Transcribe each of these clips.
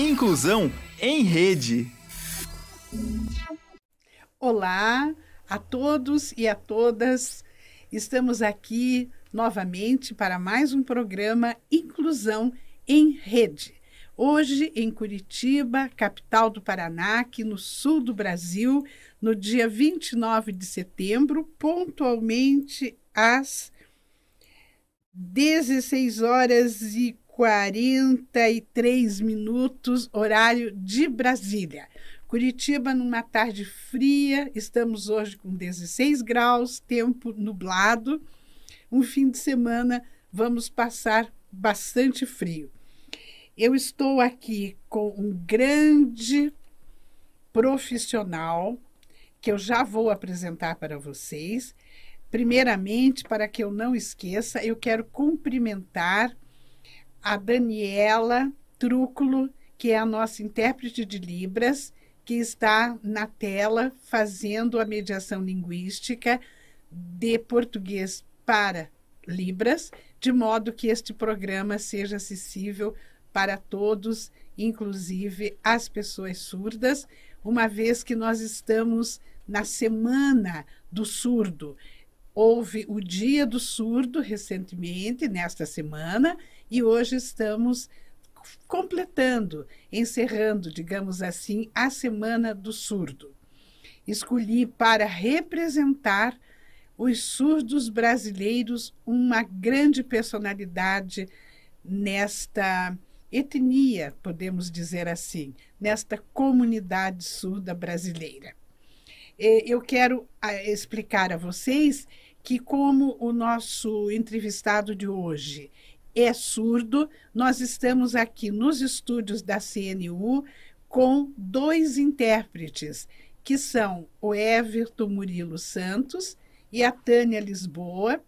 Inclusão em Rede. Olá a todos e a todas. Estamos aqui novamente para mais um programa Inclusão em Rede. Hoje em Curitiba, capital do Paraná, aqui no sul do Brasil, no dia 29 de setembro, pontualmente às 16 horas e 43 minutos, horário de Brasília. Curitiba, numa tarde fria, estamos hoje com 16 graus, tempo nublado. Um fim de semana vamos passar bastante frio. Eu estou aqui com um grande profissional que eu já vou apresentar para vocês. Primeiramente, para que eu não esqueça, eu quero cumprimentar a Daniela Trúculo, que é a nossa intérprete de Libras, que está na tela fazendo a mediação linguística de português para Libras, de modo que este programa seja acessível para todos, inclusive as pessoas surdas, uma vez que nós estamos na Semana do Surdo. Houve o Dia do Surdo recentemente, nesta semana, e hoje estamos completando, encerrando, digamos assim, a Semana do Surdo. Escolhi para representar os surdos brasileiros uma grande personalidade nesta etnia, podemos dizer assim, nesta comunidade surda brasileira. Eu quero explicar a vocês que, como o nosso entrevistado de hoje é surdo, nós estamos aqui nos estúdios da CNU com dois intérpretes, que são o Everton Murilo Santos e a Tânia Lisboa.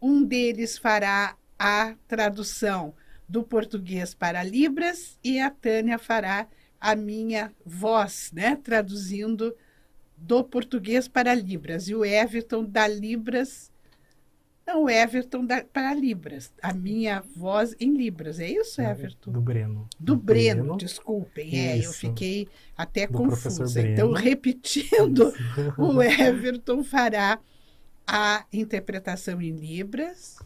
Um deles fará a tradução do português para Libras e a Tânia fará a minha voz, né, traduzindo do português para Libras, e o Everton da Libras não, o Everton da, para Libras. A minha voz em Libras. É isso, Everton? Do Breno. Do, do Breno, Breno, desculpem. É, eu fiquei até do confusa. Então, repetindo, o Everton fará a interpretação em Libras.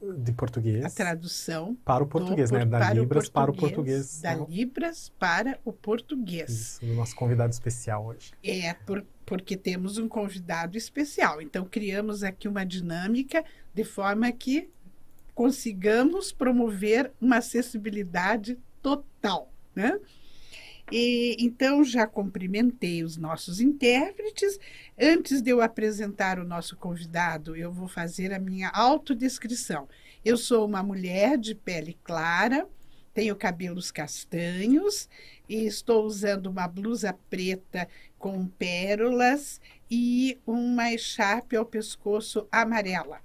De português. A tradução. Para o português, do, né? Da Libras para o português. Da Libras para o português. Isso, o nosso convidado especial hoje. É, por, porque temos um convidado especial. Então, criamos aqui uma dinâmica de forma que consigamos promover uma acessibilidade total, né? E, então, já cumprimentei os nossos intérpretes. Antes de eu apresentar o nosso convidado, eu vou fazer a minha autodescrição. Eu sou uma mulher de pele clara, tenho cabelos castanhos e estou usando uma blusa preta com pérolas e uma echarpe ao pescoço amarela.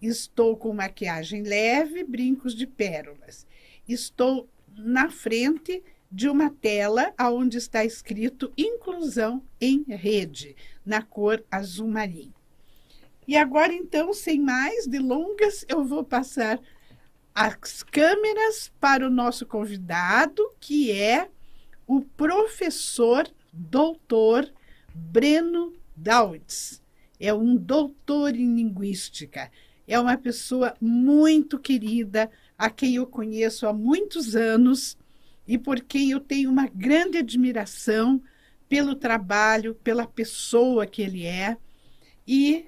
Estou com maquiagem leve, brincos de pérolas. Estou na frente de uma tela onde está escrito Inclusão em Rede, na cor azul marinho. E agora, então, sem mais delongas, eu vou passar as câmeras para o nosso convidado, que é o professor doutor Breno Daudis. É um doutor em linguística. É uma pessoa muito querida, a quem eu conheço há muitos anos e por quem eu tenho uma grande admiração pelo trabalho, pela pessoa que ele é. E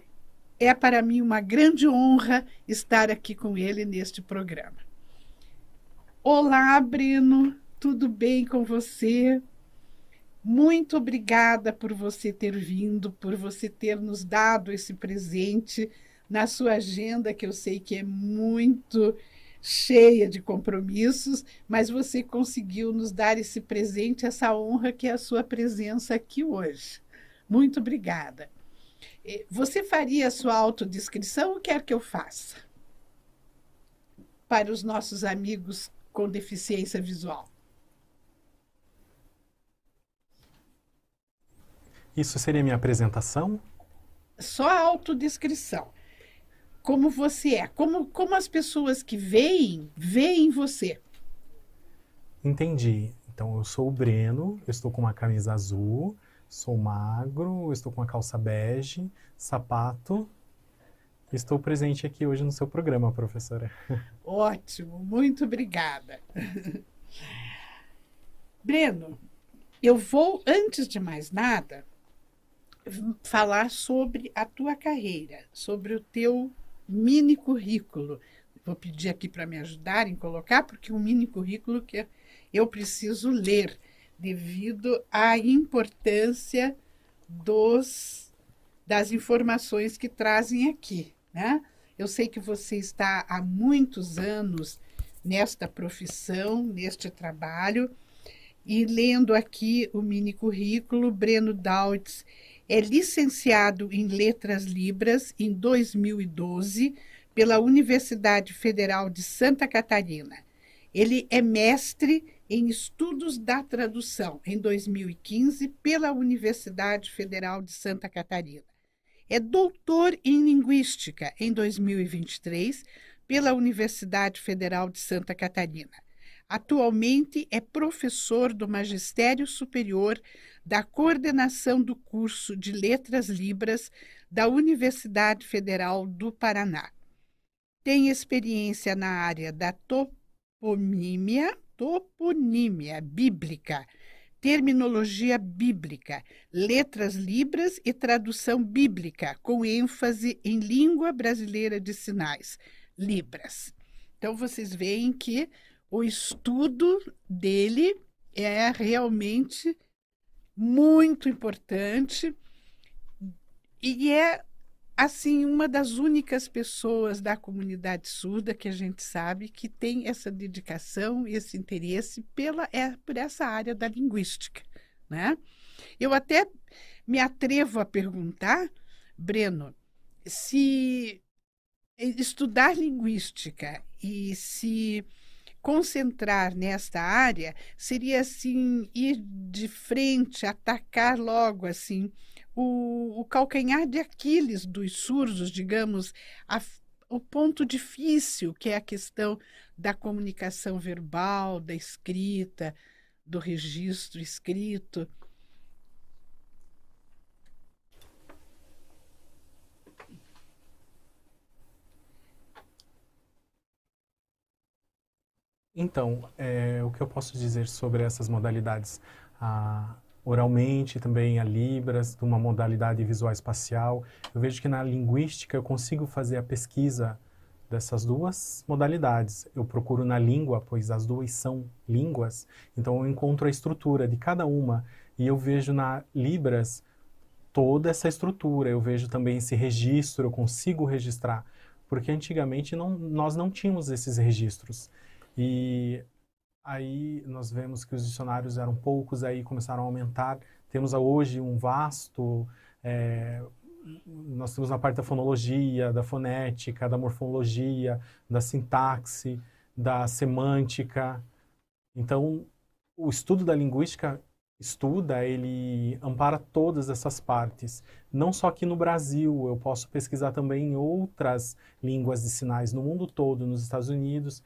é para mim uma grande honra estar aqui com ele neste programa. Olá, Breno, tudo bem com você? Muito obrigada por você ter vindo, por você ter nos dado esse presente na sua agenda, que eu sei que é muito cheia de compromissos, mas você conseguiu nos dar esse presente, essa honra que é a sua presença aqui hoje. Muito obrigada. Você faria a sua autodescrição ou quer que eu faça? Para os nossos amigos com deficiência visual. Isso seria minha apresentação? Só a autodescrição como você é, como, como as pessoas que veem, veem você. Entendi. Então, eu sou o Breno, eu estou com uma camisa azul, sou magro, estou com uma calça bege, sapato. Estou presente aqui hoje no seu programa, professora. Ótimo, muito obrigada. Breno, eu vou, antes de mais nada, falar sobre a tua carreira, sobre o teu mini currículo. Vou pedir aqui para me ajudar em colocar, porque um mini currículo que eu preciso ler, devido à importância dos, das informações que trazem aqui. Né? Eu sei que você está há muitos anos nesta profissão, neste trabalho, e lendo aqui o mini currículo, Breno Dautz é licenciado em Letras Libras em 2012 pela Universidade Federal de Santa Catarina. Ele é mestre em Estudos da Tradução em 2015 pela Universidade Federal de Santa Catarina. É doutor em Linguística em 2023 pela Universidade Federal de Santa Catarina. Atualmente é professor do Magistério Superior da coordenação do curso de Letras Libras da Universidade Federal do Paraná. Tem experiência na área da toponímia, toponímia bíblica, terminologia bíblica, letras libras e tradução bíblica, com ênfase em língua brasileira de sinais, Libras. Então, vocês veem que o estudo dele é realmente muito importante e é assim uma das únicas pessoas da comunidade surda que a gente sabe que tem essa dedicação e esse interesse pela é por essa área da linguística, né? Eu até me atrevo a perguntar, Breno, se estudar linguística e se concentrar nesta área seria assim ir de frente, atacar logo assim o, o calcanhar de Aquiles dos surdos, digamos, a, o ponto difícil que é a questão da comunicação verbal, da escrita, do registro escrito. Então, é, o que eu posso dizer sobre essas modalidades? A, oralmente, também a Libras, de uma modalidade visual espacial. Eu vejo que na linguística eu consigo fazer a pesquisa dessas duas modalidades. Eu procuro na língua, pois as duas são línguas, então eu encontro a estrutura de cada uma e eu vejo na Libras toda essa estrutura, eu vejo também esse registro, eu consigo registrar, porque antigamente não, nós não tínhamos esses registros. E aí nós vemos que os dicionários eram poucos, aí começaram a aumentar. Temos hoje um vasto. É, nós temos na parte da fonologia, da fonética, da morfologia, da sintaxe, da semântica. Então, o estudo da linguística estuda, ele ampara todas essas partes. Não só aqui no Brasil, eu posso pesquisar também em outras línguas de sinais no mundo todo, nos Estados Unidos.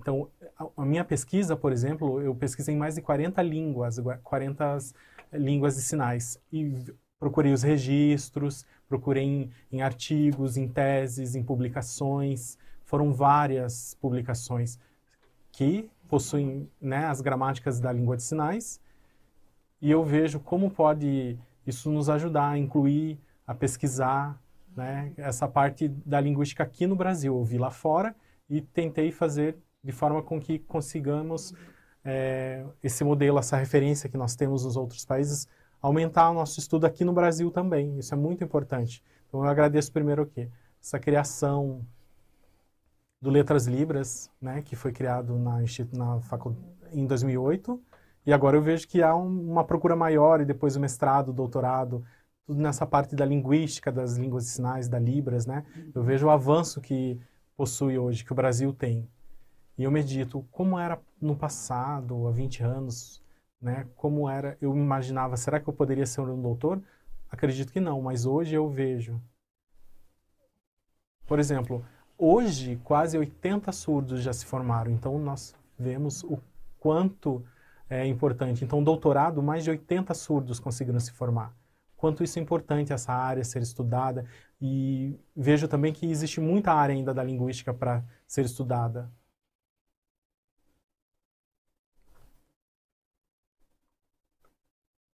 Então, a, minha pesquisa, por exemplo, eu pesquisei mais de 40 línguas, 40 línguas de sinais. E procurei os registros, procurei em, em artigos, em teses, em publicações. Foram várias publicações que possuem né, as gramáticas da língua de sinais. E eu vejo como pode isso nos ajudar a incluir, a pesquisar né, essa parte da linguística aqui no Brasil. Eu vi lá fora e tentei fazer de forma com que consigamos é, esse modelo, essa referência que nós temos nos outros países, aumentar o nosso estudo aqui no Brasil também. Isso é muito importante. Então, eu agradeço primeiro o quê? Essa criação do Letras Libras, né, que foi criado na, na em 2008, e agora eu vejo que há um, uma procura maior, e depois o mestrado, o doutorado, tudo nessa parte da linguística, das línguas de sinais, da Libras, né? Eu vejo o avanço que possui hoje, que o Brasil tem. E eu medito como era no passado, há 20 anos, né? Como era, eu imaginava, será que eu poderia ser um doutor? Acredito que não, mas hoje eu vejo. Por exemplo, hoje quase 80 surdos já se formaram, então nós vemos o quanto é importante. Então, doutorado, mais de 80 surdos conseguiram se formar. Quanto isso é importante, essa área ser estudada. E vejo também que existe muita área ainda da linguística para ser estudada.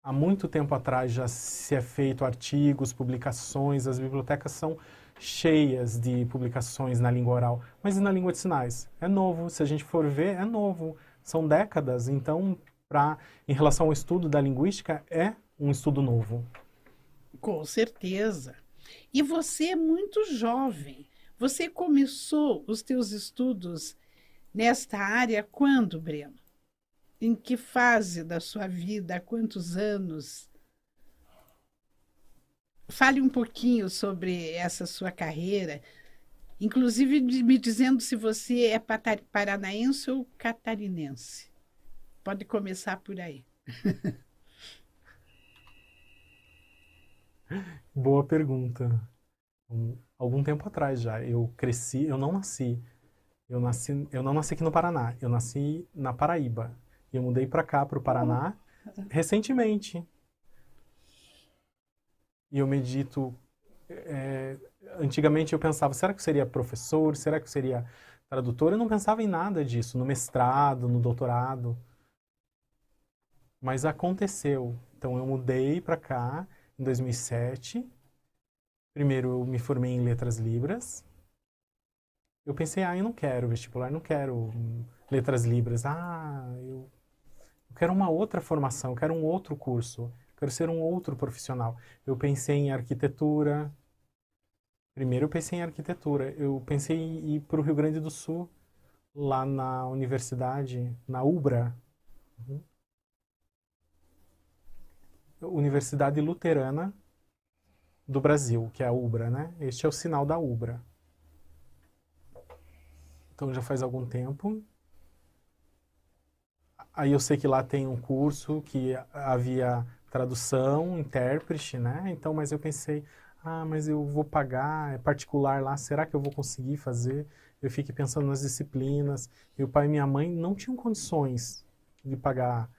Há muito tempo atrás já se é feito artigos, publicações, as bibliotecas são cheias de publicações na língua oral, mas e na língua de sinais? É novo, se a gente for ver, é novo. São décadas, então, pra, em relação ao estudo da linguística, é um estudo novo. Com certeza. E você é muito jovem. Você começou os teus estudos nesta área quando, Breno? Em que fase da sua vida? Há quantos anos? Fale um pouquinho sobre essa sua carreira, inclusive me dizendo se você é paranaense ou catarinense. Pode começar por aí. Boa pergunta. Um, algum tempo atrás já, eu cresci, eu não nasci. Eu nasci, eu não nasci aqui no Paraná, eu nasci na Paraíba. E eu mudei para cá, para o Paraná, recentemente. E eu medito. É, antigamente eu pensava, será que eu seria professor? Será que eu seria tradutor? Eu não pensava em nada disso, no mestrado, no doutorado. Mas aconteceu. Então eu mudei para cá em 2007. Primeiro eu me formei em letras libras. Eu pensei, ah, eu não quero vestibular, não quero letras libras. Ah, eu quero uma outra formação, eu quero um outro curso, quero ser um outro profissional. Eu pensei em arquitetura. Primeiro eu pensei em arquitetura. Eu pensei em ir para o Rio Grande do Sul, lá na universidade, na UBRA. Uhum. Universidade Luterana do Brasil, que é a UBRA, né? Este é o sinal da UBRA. Então já faz algum tempo. Aí eu sei que lá tem um curso que havia tradução, intérprete, né? Então, mas eu pensei, ah, mas eu vou pagar, é particular lá, será que eu vou conseguir fazer? Eu fiquei pensando nas disciplinas. Meu pai e minha mãe não tinham condições de pagar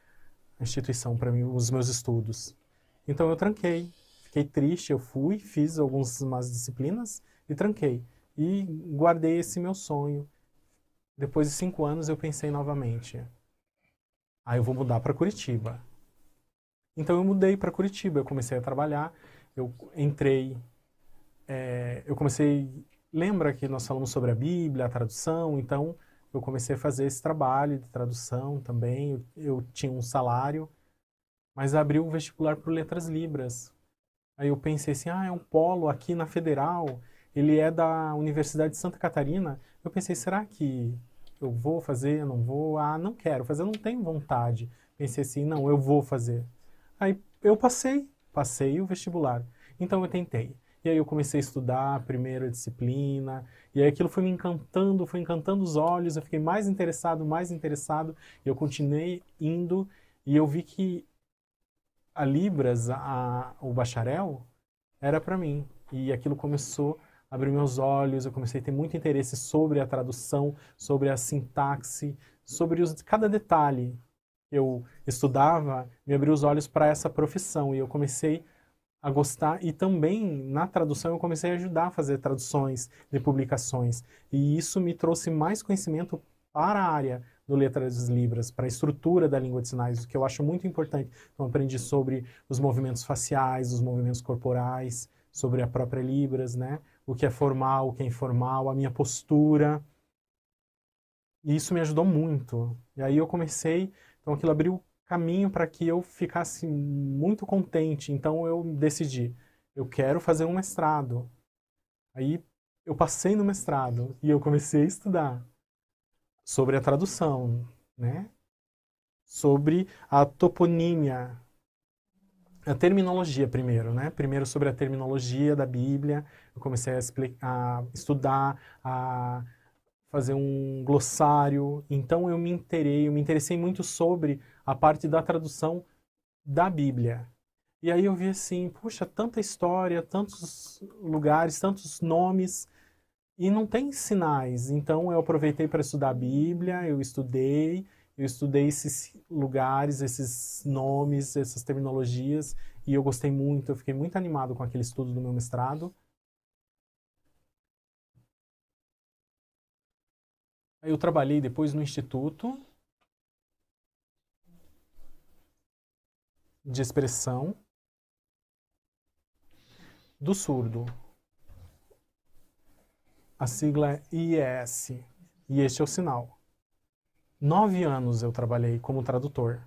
a instituição para mim, os meus estudos. Então eu tranquei. Fiquei triste, eu fui, fiz algumas disciplinas e tranquei. E guardei esse meu sonho. Depois de cinco anos eu pensei novamente. Aí ah, eu vou mudar para Curitiba. Então eu mudei para Curitiba, eu comecei a trabalhar, eu entrei, é, eu comecei, lembra que nós falamos sobre a Bíblia, a tradução, então eu comecei a fazer esse trabalho de tradução também. Eu, eu tinha um salário, mas abri o vestibular para Letras Libras. Aí eu pensei assim, ah, é um polo aqui na Federal, ele é da Universidade de Santa Catarina. Eu pensei, será que eu vou fazer, não vou? Ah, não quero fazer, não tenho vontade. Pensei assim, não, eu vou fazer. Aí eu passei, passei o vestibular. Então eu tentei. E aí eu comecei a estudar a primeira disciplina, e aí aquilo foi me encantando, foi encantando os olhos, eu fiquei mais interessado, mais interessado, e eu continuei indo, e eu vi que a Libras, a, o bacharel, era para mim. E aquilo começou a abrir meus olhos, eu comecei a ter muito interesse sobre a tradução, sobre a sintaxe, sobre os, cada detalhe. Eu estudava, me abriu os olhos para essa profissão, e eu comecei a gostar e também na tradução eu comecei a ajudar a fazer traduções de publicações e isso me trouxe mais conhecimento para a área do Letras Libras, para a estrutura da língua de sinais, o que eu acho muito importante. Então aprendi sobre os movimentos faciais, os movimentos corporais, sobre a própria Libras, né? O que é formal, o que é informal, a minha postura. E isso me ajudou muito. E aí eu comecei, então aquilo abriu caminho para que eu ficasse muito contente. Então eu decidi, eu quero fazer um mestrado. Aí eu passei no mestrado e eu comecei a estudar sobre a tradução, né? Sobre a toponímia, a terminologia primeiro, né? Primeiro sobre a terminologia da Bíblia, eu comecei a, a estudar, a fazer um glossário. Então eu me interei, eu me interessei muito sobre a parte da tradução da Bíblia. E aí eu vi assim, puxa, tanta história, tantos lugares, tantos nomes, e não tem sinais. Então eu aproveitei para estudar a Bíblia, eu estudei eu estudei esses lugares, esses nomes, essas terminologias, e eu gostei muito, eu fiquei muito animado com aquele estudo do meu mestrado. Eu trabalhei depois no Instituto de Expressão do Surdo. A sigla é IES, e este é o sinal. Nove anos eu trabalhei como tradutor.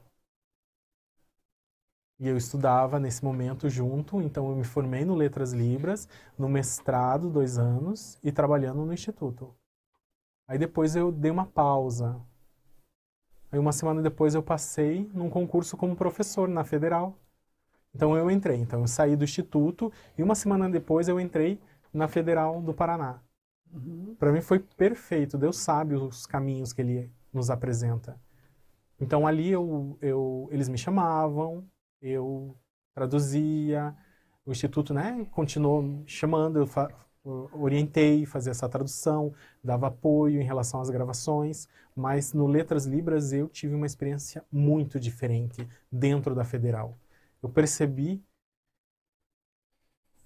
E eu estudava nesse momento junto, então eu me formei no Letras Libras, no mestrado, dois anos, e trabalhando no Instituto. Aí depois eu dei uma pausa. Aí uma semana depois eu passei num concurso como professor na Federal. Então eu entrei. Então eu saí do Instituto e uma semana depois eu entrei na Federal do Paraná. Uhum. Para mim foi perfeito. Deus sabe os caminhos que Ele nos apresenta. Então ali eu, eu, eles me chamavam, eu traduzia, o Instituto né, continuou chamando, eu orientei, fazia essa tradução, dava apoio em relação às gravações, mas no Letras Libras eu tive uma experiência muito diferente dentro da Federal. Eu percebi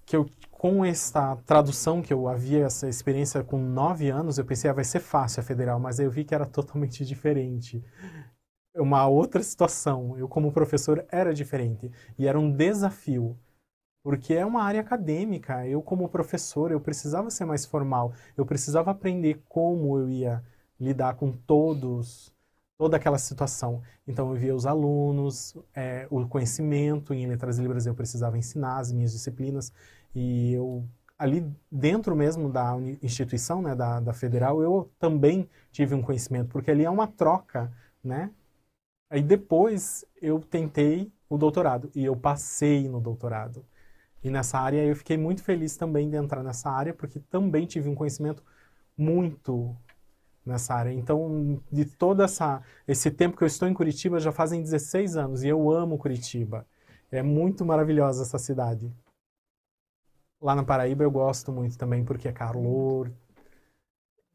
que eu, com essa tradução que eu havia, essa experiência com nove anos, eu pensei, ah, vai ser fácil a Federal, mas aí eu vi que era totalmente diferente. Uma outra situação. Eu, como professor, era diferente. E era um desafio porque é uma área acadêmica. Eu, como professor, eu precisava ser mais formal. Eu precisava aprender como eu ia lidar com todos, toda aquela situação. Então, eu via os alunos, é, o conhecimento em letras libras eu precisava ensinar as minhas disciplinas e eu ali dentro mesmo da instituição, né, da, da federal, eu também tive um conhecimento, porque ali é uma troca, né? Aí depois eu tentei o doutorado e eu passei no doutorado. E nessa área eu fiquei muito feliz também de entrar nessa área, porque também tive um conhecimento muito nessa área. Então, de todo essa, esse tempo que eu estou em Curitiba, já fazem 16 anos, e eu amo Curitiba. É muito maravilhosa essa cidade. Lá na Paraíba eu gosto muito também, porque é calor,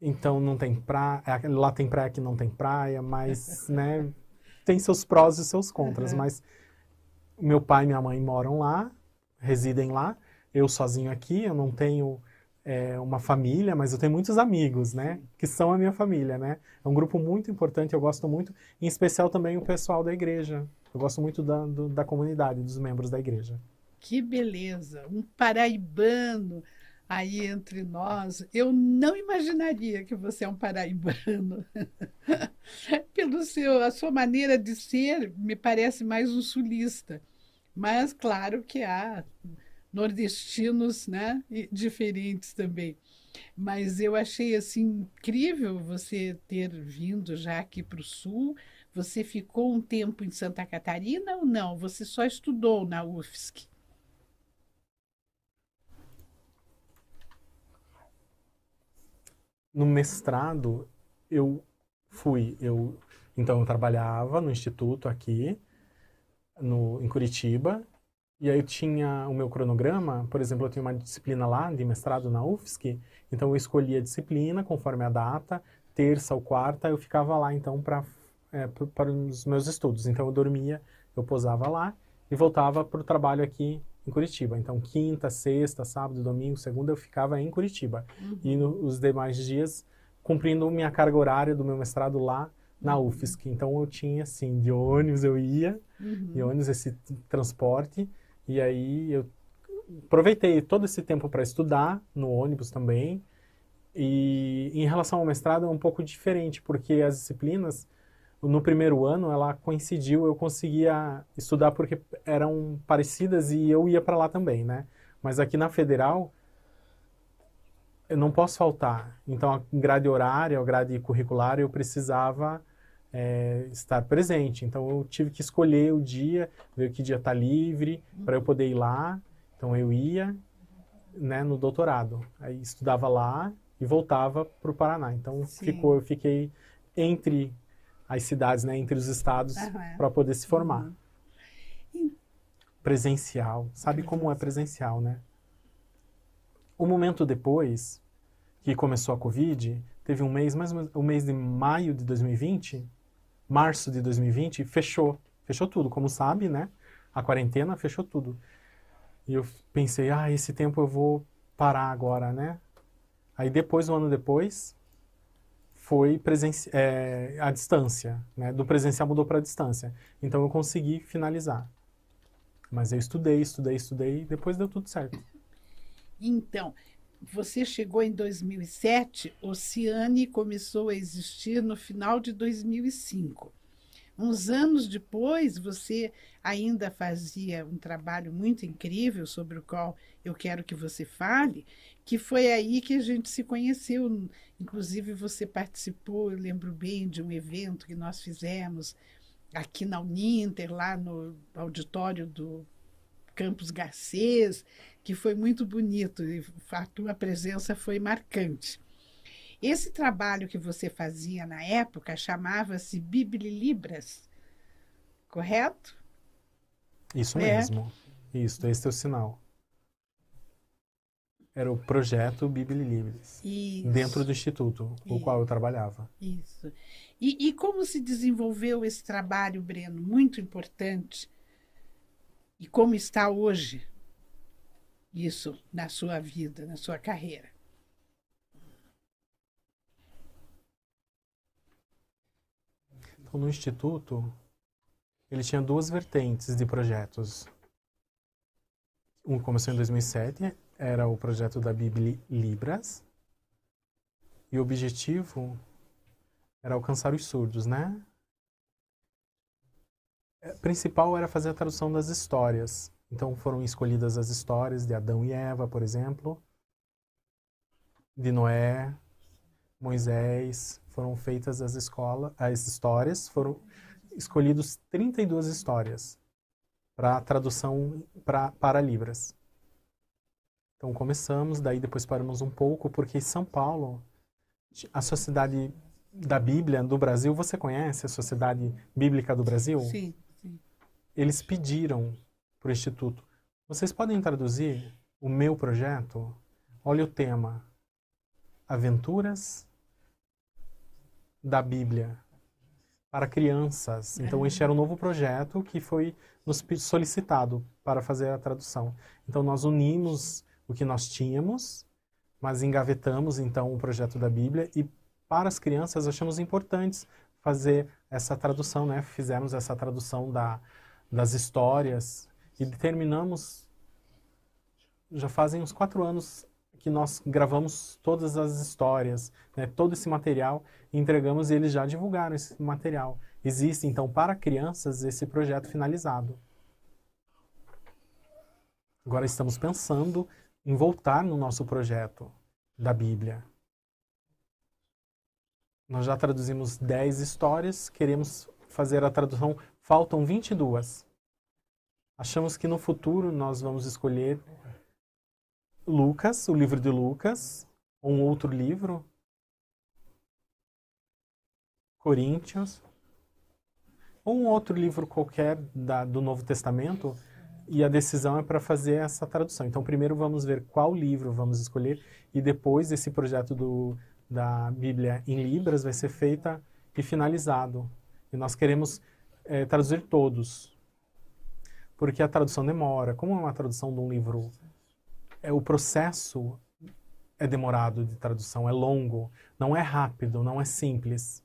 então não tem praia, é, lá tem praia que não tem praia, mas, né, tem seus prós e seus contras, mas meu pai e minha mãe moram lá, residem lá. Eu sozinho aqui, eu não tenho é, uma família, mas eu tenho muitos amigos, né? Que são a minha família, né? É um grupo muito importante, eu gosto muito, em especial também o pessoal da igreja. Eu gosto muito da, do, da comunidade, dos membros da igreja. Que beleza! Um paraibano aí entre nós. Eu não imaginaria que você é um paraibano. Pelo seu, a sua maneira de ser, me parece mais um sulista. Mas claro que há nordestinos, né, diferentes também. Mas eu achei assim incrível você ter vindo já aqui para o sul. Você ficou um tempo em Santa Catarina ou não? Você só estudou na UFSC? No mestrado eu fui, eu então eu trabalhava no instituto aqui no, em Curitiba. E aí eu tinha o meu cronograma, por exemplo, eu tinha uma disciplina lá de mestrado na UFSC, então eu escolhia a disciplina conforme a data, terça ou quarta, eu ficava lá então para é, para os meus estudos. Então eu dormia, eu posava lá e voltava para o trabalho aqui em Curitiba. Então quinta, sexta, sábado, domingo, segunda eu ficava em Curitiba. Uhum. E nos demais dias cumprindo minha carga horária do meu mestrado lá na UFSC. Então eu tinha assim, de ônibus eu ia, uhum. de ônibus esse transporte, e aí eu aproveitei todo esse tempo para estudar no ônibus também. E em relação ao mestrado é um pouco diferente, porque as disciplinas no primeiro ano ela coincidiu, eu conseguia estudar porque eram parecidas e eu ia para lá também, né? Mas aqui na Federal eu não posso faltar. Então a grade horária, a grade curricular eu precisava é, estar presente. Então eu tive que escolher o dia, ver que dia está livre para eu poder ir lá. Então eu ia, né, no doutorado. Aí estudava lá e voltava para o Paraná. Então ficou, eu fiquei entre as cidades, né, entre os estados uhum. para poder se formar. Uhum. Presencial, sabe como é presencial, né? O momento depois que começou a Covid, teve um mês, mais o mês de maio de 2020, março de 2020, fechou. Fechou tudo, como sabe, né? A quarentena fechou tudo. E eu pensei, ah, esse tempo eu vou parar agora, né? Aí depois, um ano depois, foi é, a distância, né? Do presencial mudou para a distância. Então eu consegui finalizar. Mas eu estudei, estudei, estudei e depois deu tudo certo. Então, você chegou em 2007, Oceane começou a existir no final de 2005. Uns anos depois, você ainda fazia um trabalho muito incrível sobre o qual eu quero que você fale, que foi aí que a gente se conheceu. Inclusive, você participou, eu lembro bem, de um evento que nós fizemos aqui na Uninter, lá no auditório do Campos Garcês, que foi muito bonito e a tua presença foi marcante. Esse trabalho que você fazia na época chamava-se Biblilibras, correto? Isso é. mesmo. Isso, esse é o sinal. Era o projeto Biblilibras, dentro do instituto, o qual eu trabalhava. Isso. E, e como se desenvolveu esse trabalho, Breno? Muito importante e como está hoje isso na sua vida, na sua carreira? Então, no Instituto, ele tinha duas vertentes de projetos. Um começou em 2007, era o projeto da Bíblia Libras, e o objetivo era alcançar os surdos, né? É, principal era fazer a tradução das histórias. Então foram escolhidas as histórias de Adão e Eva, por exemplo, de Noé, Moisés, foram feitas as escolas, as histórias, foram escolhidos 32 histórias para tradução pra, para Libras. Então começamos, daí depois paramos um pouco, porque São Paulo, a Sociedade da Bíblia do Brasil, você conhece a Sociedade Bíblica do Brasil? Sim eles pediram para o Instituto: vocês podem traduzir o meu projeto? Olha o tema: Aventuras da Bíblia para crianças. Então, este era um novo projeto que foi nos solicitado para fazer a tradução. Então, nós unimos o que nós tínhamos, mas engavetamos então o projeto da Bíblia e para as crianças achamos importantes fazer essa tradução, né? Fizemos essa tradução da das histórias e terminamos já fazem uns quatro anos que nós gravamos todas as histórias, né, todo esse material, entregamos e eles já divulgaram esse material. Existe, então, para crianças, esse projeto finalizado. Agora estamos pensando em voltar no nosso projeto da Bíblia. Nós já traduzimos 10 histórias, queremos fazer a tradução Faltam 22. Achamos que no futuro nós vamos escolher Lucas, o livro de Lucas, ou um outro livro, Coríntios, ou um outro livro qualquer da, do Novo Testamento, e a decisão é para fazer essa tradução. Então, primeiro vamos ver qual livro vamos escolher, e depois esse projeto do, da Bíblia em Libras vai ser feita e finalizado. E nós queremos é, traduzir todos, porque a tradução demora. Como é uma tradução de um livro, é o processo é demorado de tradução, é longo, não é rápido, não é simples.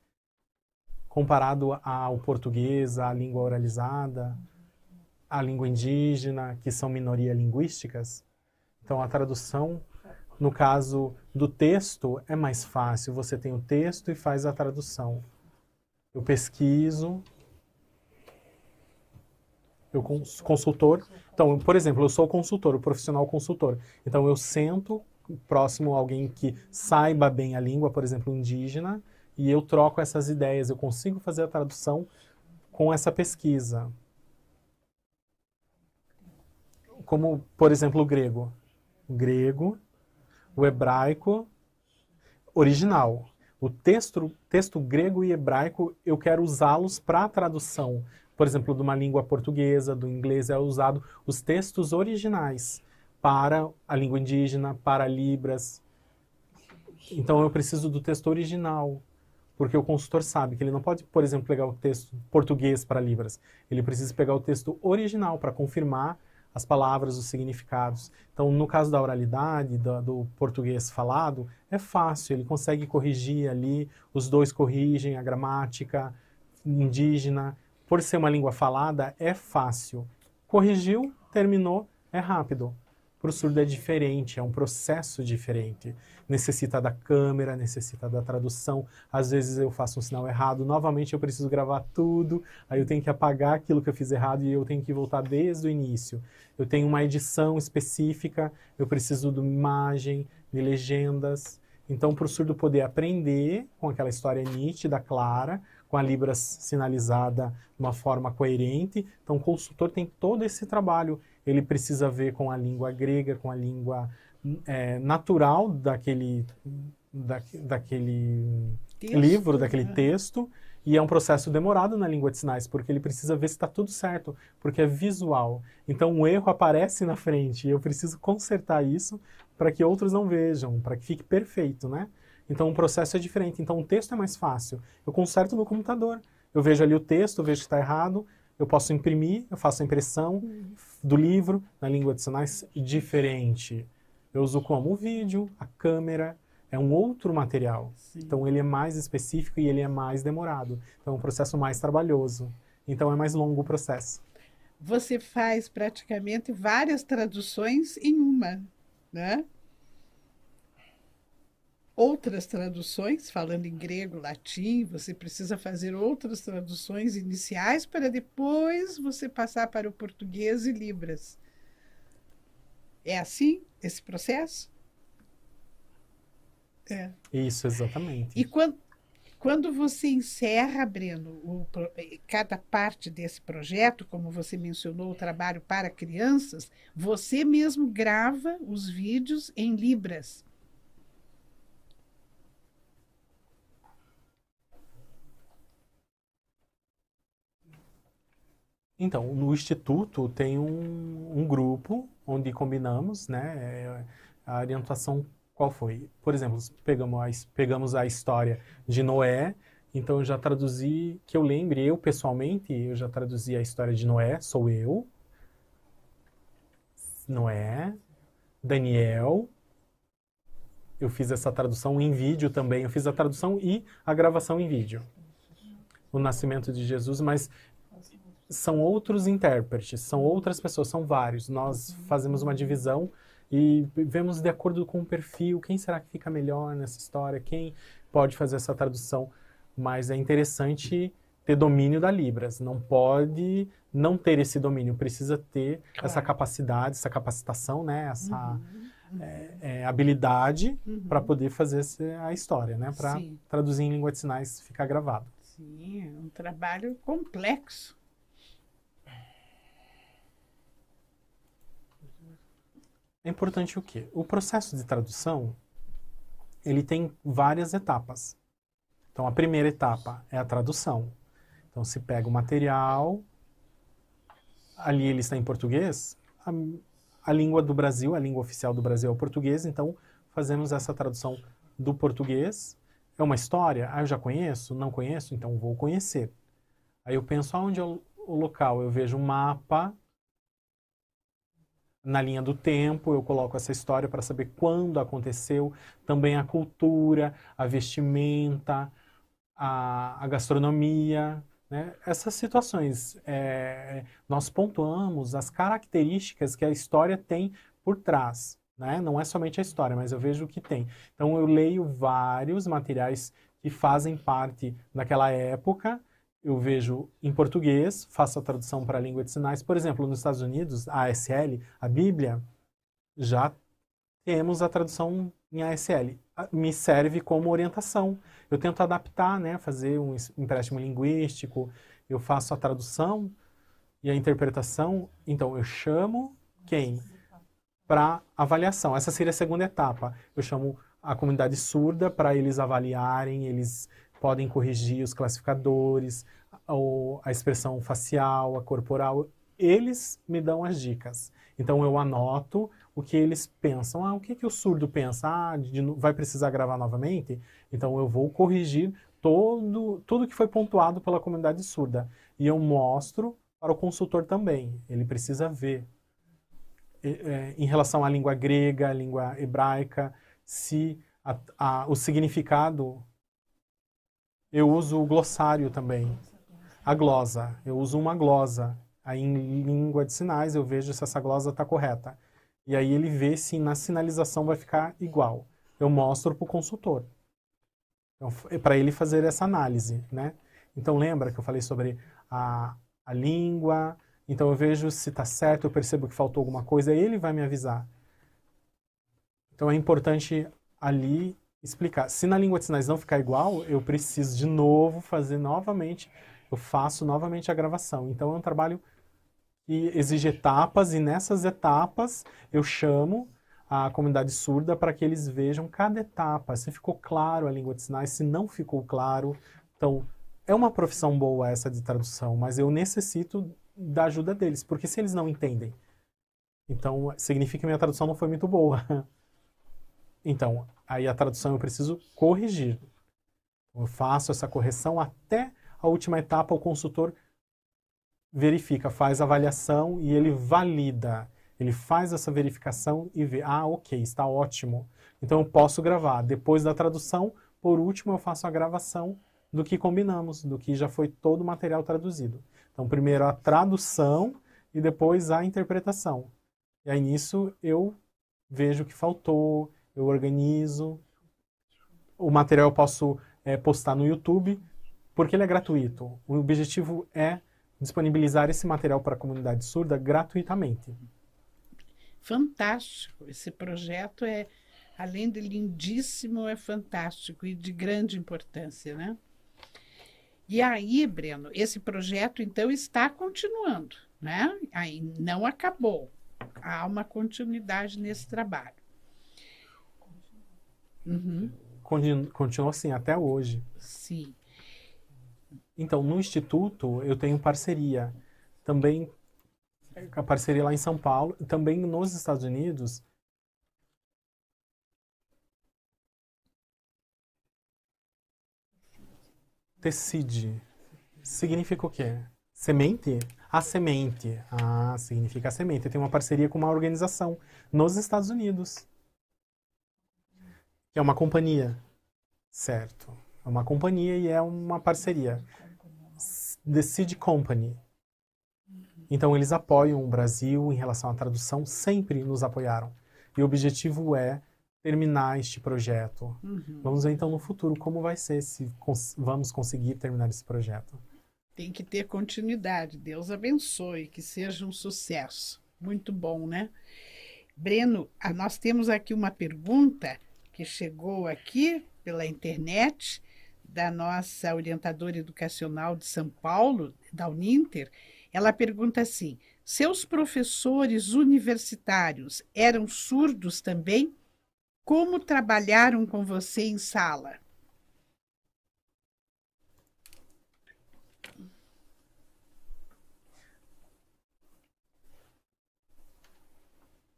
Comparado ao português, à língua oralizada, à língua indígena, que são minorias linguísticas. Então a tradução, no caso do texto, é mais fácil. Você tem o texto e faz a tradução. Eu pesquiso, eu consultor. Então, por exemplo, eu sou consultor, o profissional consultor. Então, eu sento próximo a alguém que saiba bem a língua, por exemplo, indígena, e eu troco essas ideias. Eu consigo fazer a tradução com essa pesquisa. Como, por exemplo, o grego. O grego, o hebraico original. O texto, texto grego e hebraico, eu quero usá-los para a tradução por exemplo, de uma língua portuguesa, do inglês, é usado os textos originais para a língua indígena, para Libras. Então eu preciso do texto original, porque o consultor sabe que ele não pode, por exemplo, pegar o texto português para Libras. Ele precisa pegar o texto original para confirmar as palavras, os significados. Então, no caso da oralidade, do, do, português falado, é fácil, ele consegue corrigir ali, os dois corrigem a gramática indígena. Por ser uma língua falada, é fácil. Corrigiu, terminou, é rápido. Para o surdo é diferente, é um processo diferente. Necessita da câmera, necessita da tradução. Às vezes eu faço um sinal errado, novamente eu preciso gravar tudo, aí eu tenho que apagar aquilo que eu fiz errado e eu tenho que voltar desde o início. Eu tenho uma edição específica, eu preciso de imagem, de legendas. Então, para o surdo poder aprender com aquela história nítida, clara, com a Libras sinalizada de uma forma coerente, então o consultor tem todo esse trabalho ele precisa ver com a língua grega, com a língua é, natural daquele, da, daquele texto, livro, daquele né? texto, e é um processo demorado na língua de sinais, porque ele precisa ver se está tudo certo, porque é visual. Então o erro aparece na frente, e eu preciso consertar isso para que outros não vejam, para que fique perfeito, né? Então o processo é diferente. Então o texto é mais fácil. Eu conserto no computador. Eu vejo ali o texto, vejo que está errado, eu posso imprimir, eu faço a impressão do livro na língua de sinais diferente. Eu uso como o vídeo, a câmera, é um outro material. Sim. Então ele é mais específico e ele é mais demorado. Então é um processo mais trabalhoso. Então é mais longo o processo. Você faz praticamente várias traduções em uma, né? Outras traduções, falando em grego, latim, você precisa fazer outras traduções iniciais para depois você passar para o português e Libras. É assim esse processo? É. Isso, exatamente. E quando, quando você encerra, Breno, o, cada parte desse projeto, como você mencionou, o trabalho para crianças, você mesmo grava os vídeos em Libras. Então, no Instituto tem um, um grupo onde combinamos, né, é, a orientação qual foi? Por exemplo, pegamos a, pegamos a história de Noé, então eu já traduzi, que eu lembre, eu pessoalmente, eu já traduzi a história de Noé, sou eu, Noé, Daniel, eu fiz essa tradução em vídeo também, eu fiz a tradução e a gravação em vídeo. O nascimento de Jesus, mas são outros intérpretes, são outras pessoas, são vários. Nós fazemos uma divisão e vemos de acordo com o perfil, quem será que fica melhor nessa história, quem pode fazer essa tradução. Mas é interessante ter domínio da Libras. Não pode não ter esse domínio, precisa ter claro. essa capacidade, essa capacitação, né? essa uhum. é, é, habilidade uhum. para poder fazer a história, né? para traduzir em língua de sinais ficar gravado. Sim, é um trabalho complexo. É importante o quê? O processo de tradução, ele tem várias etapas. Então, a primeira etapa é a tradução. Então, se pega o material, ali ele está em português, a, a língua do Brasil, a língua oficial do Brasil é o português, então fazemos essa tradução do português. É uma história? Ah, eu já conheço? Não conheço? Então vou conhecer. Aí eu penso aonde é o, local, eu vejo um mapa, na linha do tempo, eu coloco essa história para saber quando aconteceu, também a cultura, a vestimenta, a, a gastronomia, né? essas situações. É, nós pontuamos as características que a história tem por trás. Né? Não é somente a história, mas eu vejo o que tem. Então eu leio vários materiais que fazem parte daquela época eu vejo em português, faço a tradução para a língua de sinais. Por exemplo, nos Estados Unidos, a ASL, a Bíblia, já temos a tradução em ASL. Me serve como orientação. Eu tento adaptar, né, fazer um empréstimo linguístico, eu faço a tradução e a interpretação. Então, eu chamo quem? Para avaliação. Essa seria a segunda etapa. Eu chamo a comunidade surda para eles avaliarem, eles podem corrigir os classificadores, ou a expressão facial, a corporal. Eles me dão as dicas. Então eu anoto o que eles pensam. Ah, o que, que o surdo pensa? Ah, de, vai precisar gravar novamente? Então eu vou corrigir todo, tudo que foi pontuado pela comunidade surda. E eu mostro para o consultor também. Ele precisa ver. É, em relação à língua grega, à língua hebraica, se a, a, o significado. Eu uso o glossário também. A glosa. Eu uso uma glosa. Aí em língua de sinais eu vejo se essa glosa está correta. E aí ele vê se na sinalização vai ficar igual. Eu mostro para o consultor. Então, é para ele fazer essa análise, né? Então lembra que eu falei sobre a, a língua. Então eu vejo se está certo, eu percebo que faltou alguma coisa, ele vai me avisar. Então é importante ali explicar. Se na língua de sinais não ficar igual, eu preciso de novo fazer novamente, eu faço novamente a gravação. Então é um trabalho que exige etapas e nessas etapas eu chamo a comunidade surda para que eles vejam cada etapa, se ficou claro a língua de sinais, se não ficou claro. Então, é uma profissão boa essa de tradução, mas eu necessito da ajuda deles, porque se eles não entendem, então significa que minha tradução não foi muito boa. Então, aí a tradução eu preciso corrigir. Eu faço essa correção até a última etapa, o consultor verifica, faz avaliação e ele valida. Ele faz essa verificação e vê, ah, ok, está ótimo. Então eu posso gravar. Depois da tradução, por último, eu faço a gravação do que combinamos, do que já foi todo o material traduzido. Então, primeiro a tradução e depois a interpretação. E aí nisso eu vejo o que faltou, eu organizo. O material eu posso é, postar no YouTube, porque ele é gratuito. O objetivo é disponibilizar esse material para a comunidade surda gratuitamente. Fantástico. Esse projeto é, além de lindíssimo, é fantástico e de grande importância, né? E aí, Breno, esse projeto então está continuando, né? Aí não acabou. Há uma continuidade nesse trabalho. Uhum. Continua, continua assim até hoje. Sim. Então, no Instituto, eu tenho parceria. Também, a parceria lá em São Paulo, também nos Estados Unidos. Tecide. Significa o quê? Semente? A semente. Ah, significa a semente. Eu tenho uma parceria com uma organização nos Estados Unidos. Que é uma companhia. Certo. É uma companhia e é uma parceria. The Seed Company. Então, eles apoiam o Brasil em relação à tradução, sempre nos apoiaram. E o objetivo é terminar este projeto. Uhum. Vamos ver então no futuro como vai ser, se cons vamos conseguir terminar esse projeto. Tem que ter continuidade. Deus abençoe, que seja um sucesso. Muito bom, né? Breno, nós temos aqui uma pergunta que chegou aqui pela internet da nossa orientadora educacional de São Paulo, da Uninter, ela pergunta assim: seus professores universitários eram surdos também? Como trabalharam com você em sala?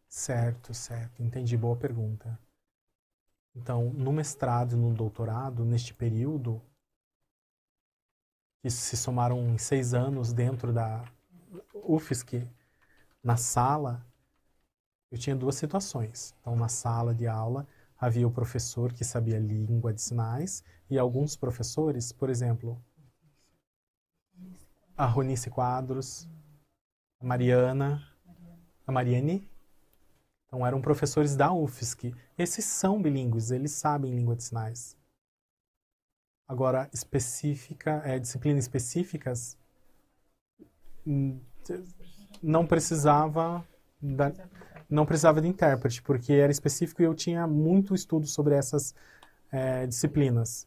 Certo, certo. Entendi. Boa pergunta. Então, no mestrado e no doutorado, neste período, que se somaram em seis anos dentro da UFSC, na sala, eu tinha duas situações. Então, na sala de aula, havia o professor que sabia língua de sinais e alguns professores, por exemplo, a Ronice Quadros, a Mariana, a Mariane, então eram professores da UFSC. Esses são bilíngues, eles sabem língua de sinais. Agora, específica, é, disciplinas específicas, hum, não precisava da, não precisava de intérprete, porque era específico e eu tinha muito estudo sobre essas é, disciplinas.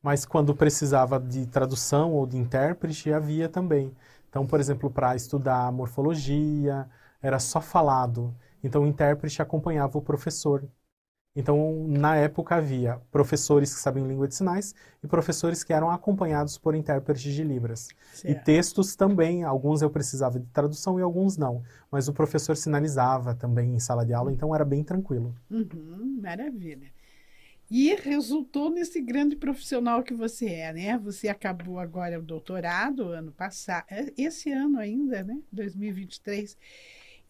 Mas quando precisava de tradução ou de intérprete, havia também. Então, por exemplo, para estudar morfologia, era só falado. Então o intérprete acompanhava o professor. Então, na época havia professores que sabiam língua de sinais e professores que eram acompanhados por intérpretes de Libras. Certo. E textos também, alguns eu precisava de tradução e alguns não. Mas o professor sinalizava também em sala de aula, então era bem tranquilo. Uhum, maravilha. e resultou nesse grande profissional que você é, né? Você acabou agora o doutorado ano passado, é, esse ano ainda, né? 2023.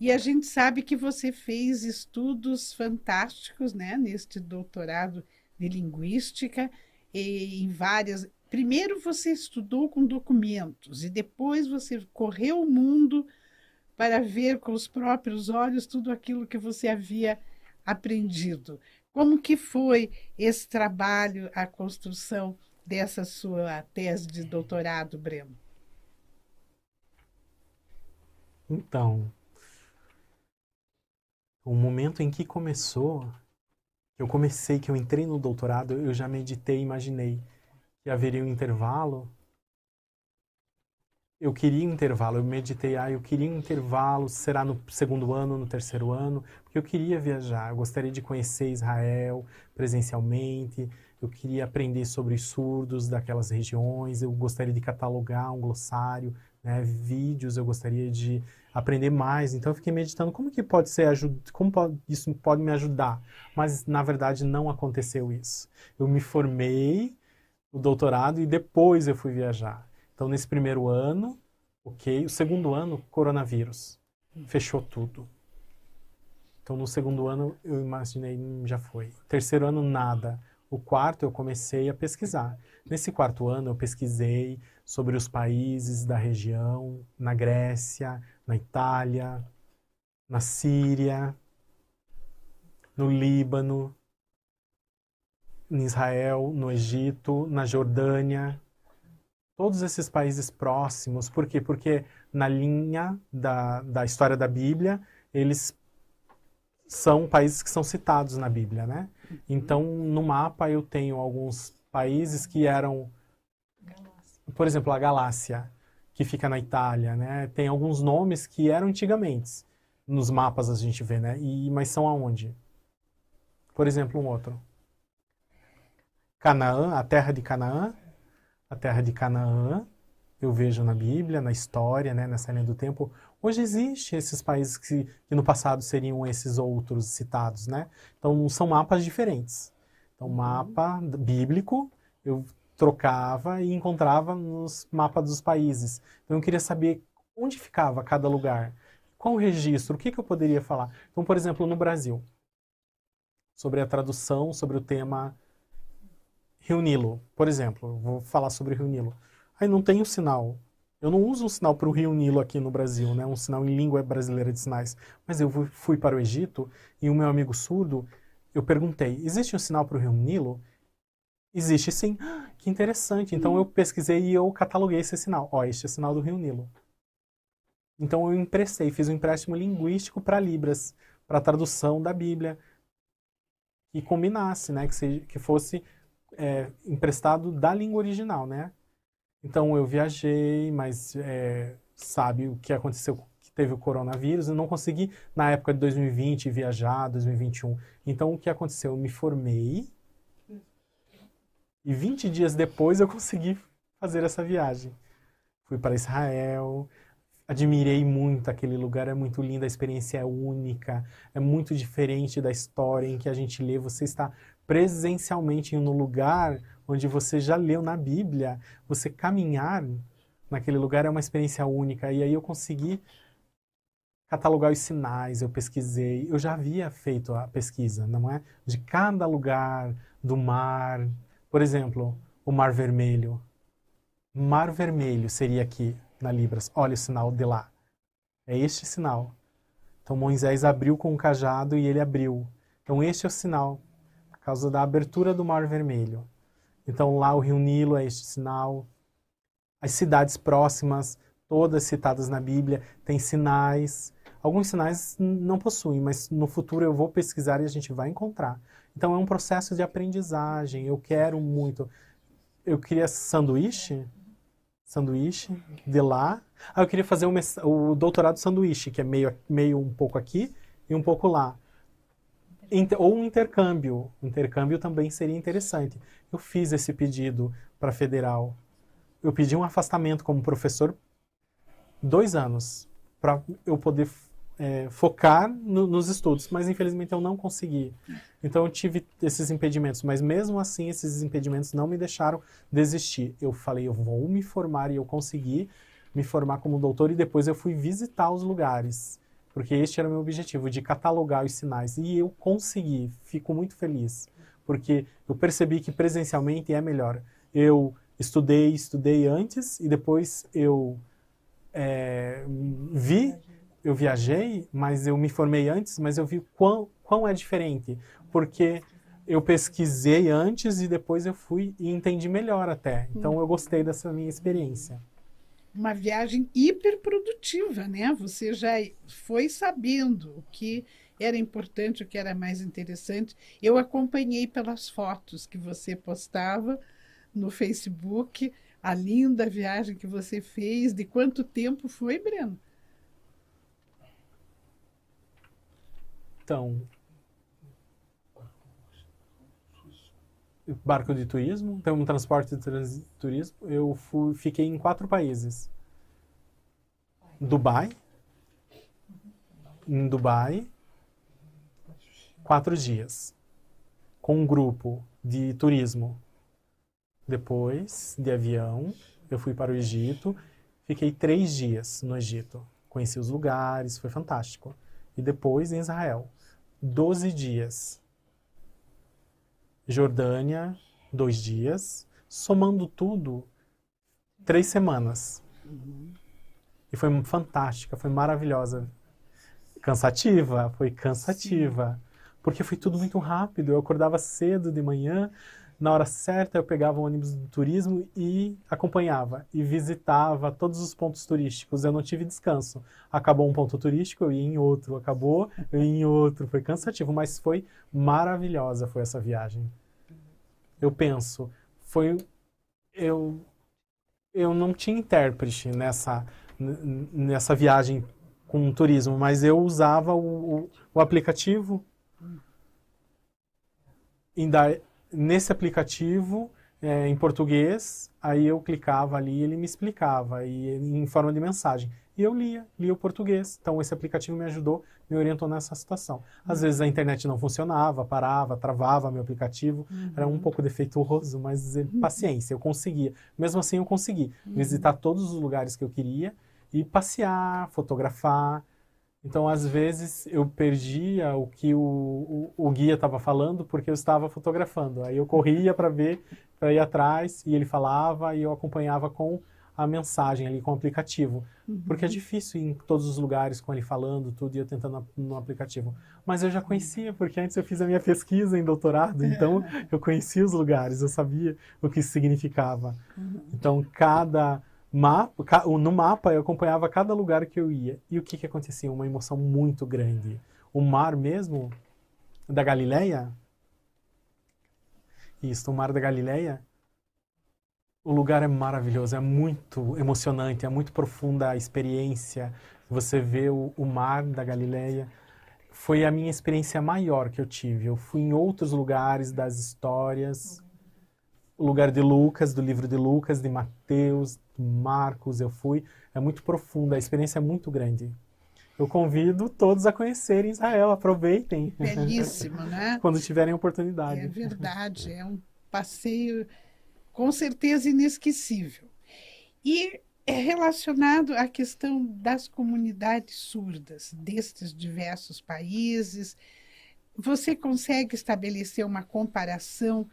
E a gente sabe que você fez estudos fantásticos, né, neste doutorado de linguística e em várias. Primeiro você estudou com documentos e depois você correu o mundo para ver com os próprios olhos tudo aquilo que você havia aprendido. Como que foi esse trabalho, a construção dessa sua tese de doutorado, Breno? Então, o momento em que começou, eu comecei, que eu entrei no doutorado, eu já meditei, imaginei que haveria um intervalo. Eu queria intervalo, eu meditei, ah, eu queria intervalo, será no segundo ano, no terceiro ano, porque eu queria viajar, eu gostaria de conhecer Israel presencialmente, eu queria aprender sobre os surdos daquelas regiões, eu gostaria de catalogar um glossário, né, vídeos, eu gostaria de aprender mais, então eu fiquei meditando como que pode ser, como pode, isso pode me ajudar, mas na verdade não aconteceu isso. Eu me formei, o doutorado, e depois eu fui viajar. Então, nesse primeiro ano, ok. O segundo ano, coronavírus. Fechou tudo. Então, no segundo ano, eu imaginei, hum, já foi. Terceiro ano, nada. O quarto, eu comecei a pesquisar. Nesse quarto ano, eu pesquisei sobre os países da região, na Grécia, na Itália, na Síria, no Líbano, em Israel, no Egito, na Jordânia, todos esses países próximos. Por quê? Porque na linha da, da história da Bíblia, eles são países que são citados na Bíblia, né? Uhum. Então, no mapa eu tenho alguns países que eram, por exemplo, a Galácia, que fica na Itália, né? Tem alguns nomes que eram antigamente. Nos mapas a gente vê, né? E, mas são aonde? Por exemplo, um outro. Canaã, a terra de Canaã, a terra de Canaã, eu vejo na Bíblia, na história, né, nessa linha do tempo. Hoje existe esses países que, que, no passado seriam esses outros citados, né? Então são mapas diferentes. Então uhum. mapa bíblico eu trocava e encontrava nos mapas dos países. Então eu queria saber onde ficava cada lugar, qual o registro, o que, que eu poderia falar. Então, por exemplo, no Brasil, sobre a tradução, sobre o tema Rio Nilo, por exemplo, vou falar sobre Rio Nilo. Aí não tem o sinal. Eu não uso um sinal para o Rio Nilo aqui no Brasil, né? um sinal em língua brasileira de sinais. Mas eu fui para o Egito e o meu amigo surdo, eu perguntei: existe um sinal para o Rio Nilo? Existe sim. que interessante. Então eu pesquisei e eu cataloguei esse sinal. Ó, este é o sinal do Rio Nilo. Então eu emprestei, fiz um empréstimo linguístico para Libras, para tradução da Bíblia, que combinasse, né? Que, seja, que fosse é, emprestado da língua original, né? Então eu viajei, mas é, sabe o que aconteceu? Que teve o coronavírus, eu não consegui na época de 2020 viajar, 2021. Então o que aconteceu? Eu me formei e 20 dias depois eu consegui fazer essa viagem. Fui para Israel, admirei muito aquele lugar, é muito lindo, a experiência é única, é muito diferente da história em que a gente lê. Você está presencialmente no lugar onde você já leu na Bíblia, você caminhar naquele lugar é uma experiência única. E aí eu consegui catalogar os sinais, eu pesquisei, eu já havia feito a pesquisa, não é? De cada lugar do mar. Por exemplo, o Mar Vermelho. Mar Vermelho seria aqui na Libras. Olha o sinal de lá. É este sinal. Então Moisés abriu com o cajado e ele abriu. Então este é o sinal causa da abertura do Mar Vermelho. Então lá o Rio Nilo é este sinal. As cidades próximas, todas citadas na Bíblia, têm sinais. Alguns sinais não possuem, mas no futuro eu vou pesquisar e a gente vai encontrar. Então é um processo de aprendizagem. Eu quero muito. Eu queria sanduíche, sanduíche de lá. Ah, eu queria fazer o, o doutorado sanduíche, que é meio, meio um pouco aqui e um pouco lá. Inter, ou um intercâmbio. Intercâmbio também seria interessante. Eu fiz esse pedido para federal. Eu pedi um afastamento como professor dois anos para eu poder é, focar no, nos estudos, mas infelizmente eu não consegui. Então eu tive esses impedimentos, mas mesmo assim esses impedimentos não me deixaram desistir. Eu falei, eu vou me formar e eu consegui me formar como doutor e depois eu fui visitar os lugares, porque este era o meu objetivo, de catalogar os sinais. E eu consegui, fico muito feliz, porque eu percebi que presencialmente é melhor. Eu estudei, estudei antes e depois eu é, vi eu viajei, mas eu me formei antes, mas eu vi quão, quão é diferente. Porque eu pesquisei antes e depois eu fui e entendi melhor até. Então eu gostei dessa minha experiência. Uma viagem hiperprodutiva, né? Você já foi sabendo o que era importante, o que era mais interessante. Eu acompanhei pelas fotos que você postava no Facebook, a linda viagem que você fez. De quanto tempo foi, Breno? Então, barco de turismo, então um transporte de turismo, eu fui, fiquei em quatro países. Dubai, em Dubai, quatro dias, com um grupo de turismo. Depois, de avião, eu fui para o Egito, fiquei três dias no Egito. Conheci os lugares, foi fantástico. E depois em Israel. 12 dias. Jordânia, dois dias. Somando tudo, três semanas. Uhum. E foi fantástica, foi maravilhosa. Cansativa, foi cansativa. Sim. Porque foi tudo muito rápido. Eu acordava cedo de manhã, na hora certa eu pegava o ônibus do turismo e acompanhava e visitava todos os pontos turísticos. Eu não tive descanso. Acabou um ponto turístico, eu ia em outro. Acabou, eu ia em outro. Foi cansativo, mas foi maravilhosa foi essa viagem. Eu penso, foi eu eu não tinha intérprete nessa nessa viagem com turismo, mas eu usava o, o, o aplicativo ainda nesse aplicativo é, em português, aí eu clicava ali e ele me explicava e em forma de mensagem. E eu lia, lia o português. Então esse aplicativo me ajudou, me orientou nessa situação. Às uhum. vezes a internet não funcionava, parava, travava meu aplicativo. Uhum. Era um pouco defeituoso, mas uhum. paciência, eu conseguia. Mesmo assim eu consegui uhum. visitar todos os lugares que eu queria e passear, fotografar. Então, às vezes, eu perdia o que o, o, o guia estava falando porque eu estava fotografando. Aí eu corria para ver, para ir atrás, e ele falava e eu acompanhava com a mensagem ali, com o aplicativo. Uhum. Porque é difícil ir em todos os lugares com ele falando tudo e eu tentando no aplicativo. Mas eu já conhecia, porque antes eu fiz a minha pesquisa em doutorado, então eu conhecia os lugares, eu sabia o que isso significava. Uhum. Então, cada mapa, no mapa eu acompanhava cada lugar que eu ia. E o que, que acontecia? Uma emoção muito grande. O mar mesmo da Galileia, isso, o mar da Galileia, o lugar é maravilhoso, é muito emocionante, é muito profunda a experiência. Você vê o, o mar da Galileia. Foi a minha experiência maior que eu tive. Eu fui em outros lugares das histórias, o lugar de Lucas, do livro de Lucas, de Mateus, Marcos, eu fui. É muito profunda, a experiência é muito grande. Eu convido todos a conhecerem Israel, aproveitem. Belíssimo, né? Quando tiverem oportunidade. É verdade, é um passeio com certeza inesquecível. E é relacionado à questão das comunidades surdas destes diversos países. Você consegue estabelecer uma comparação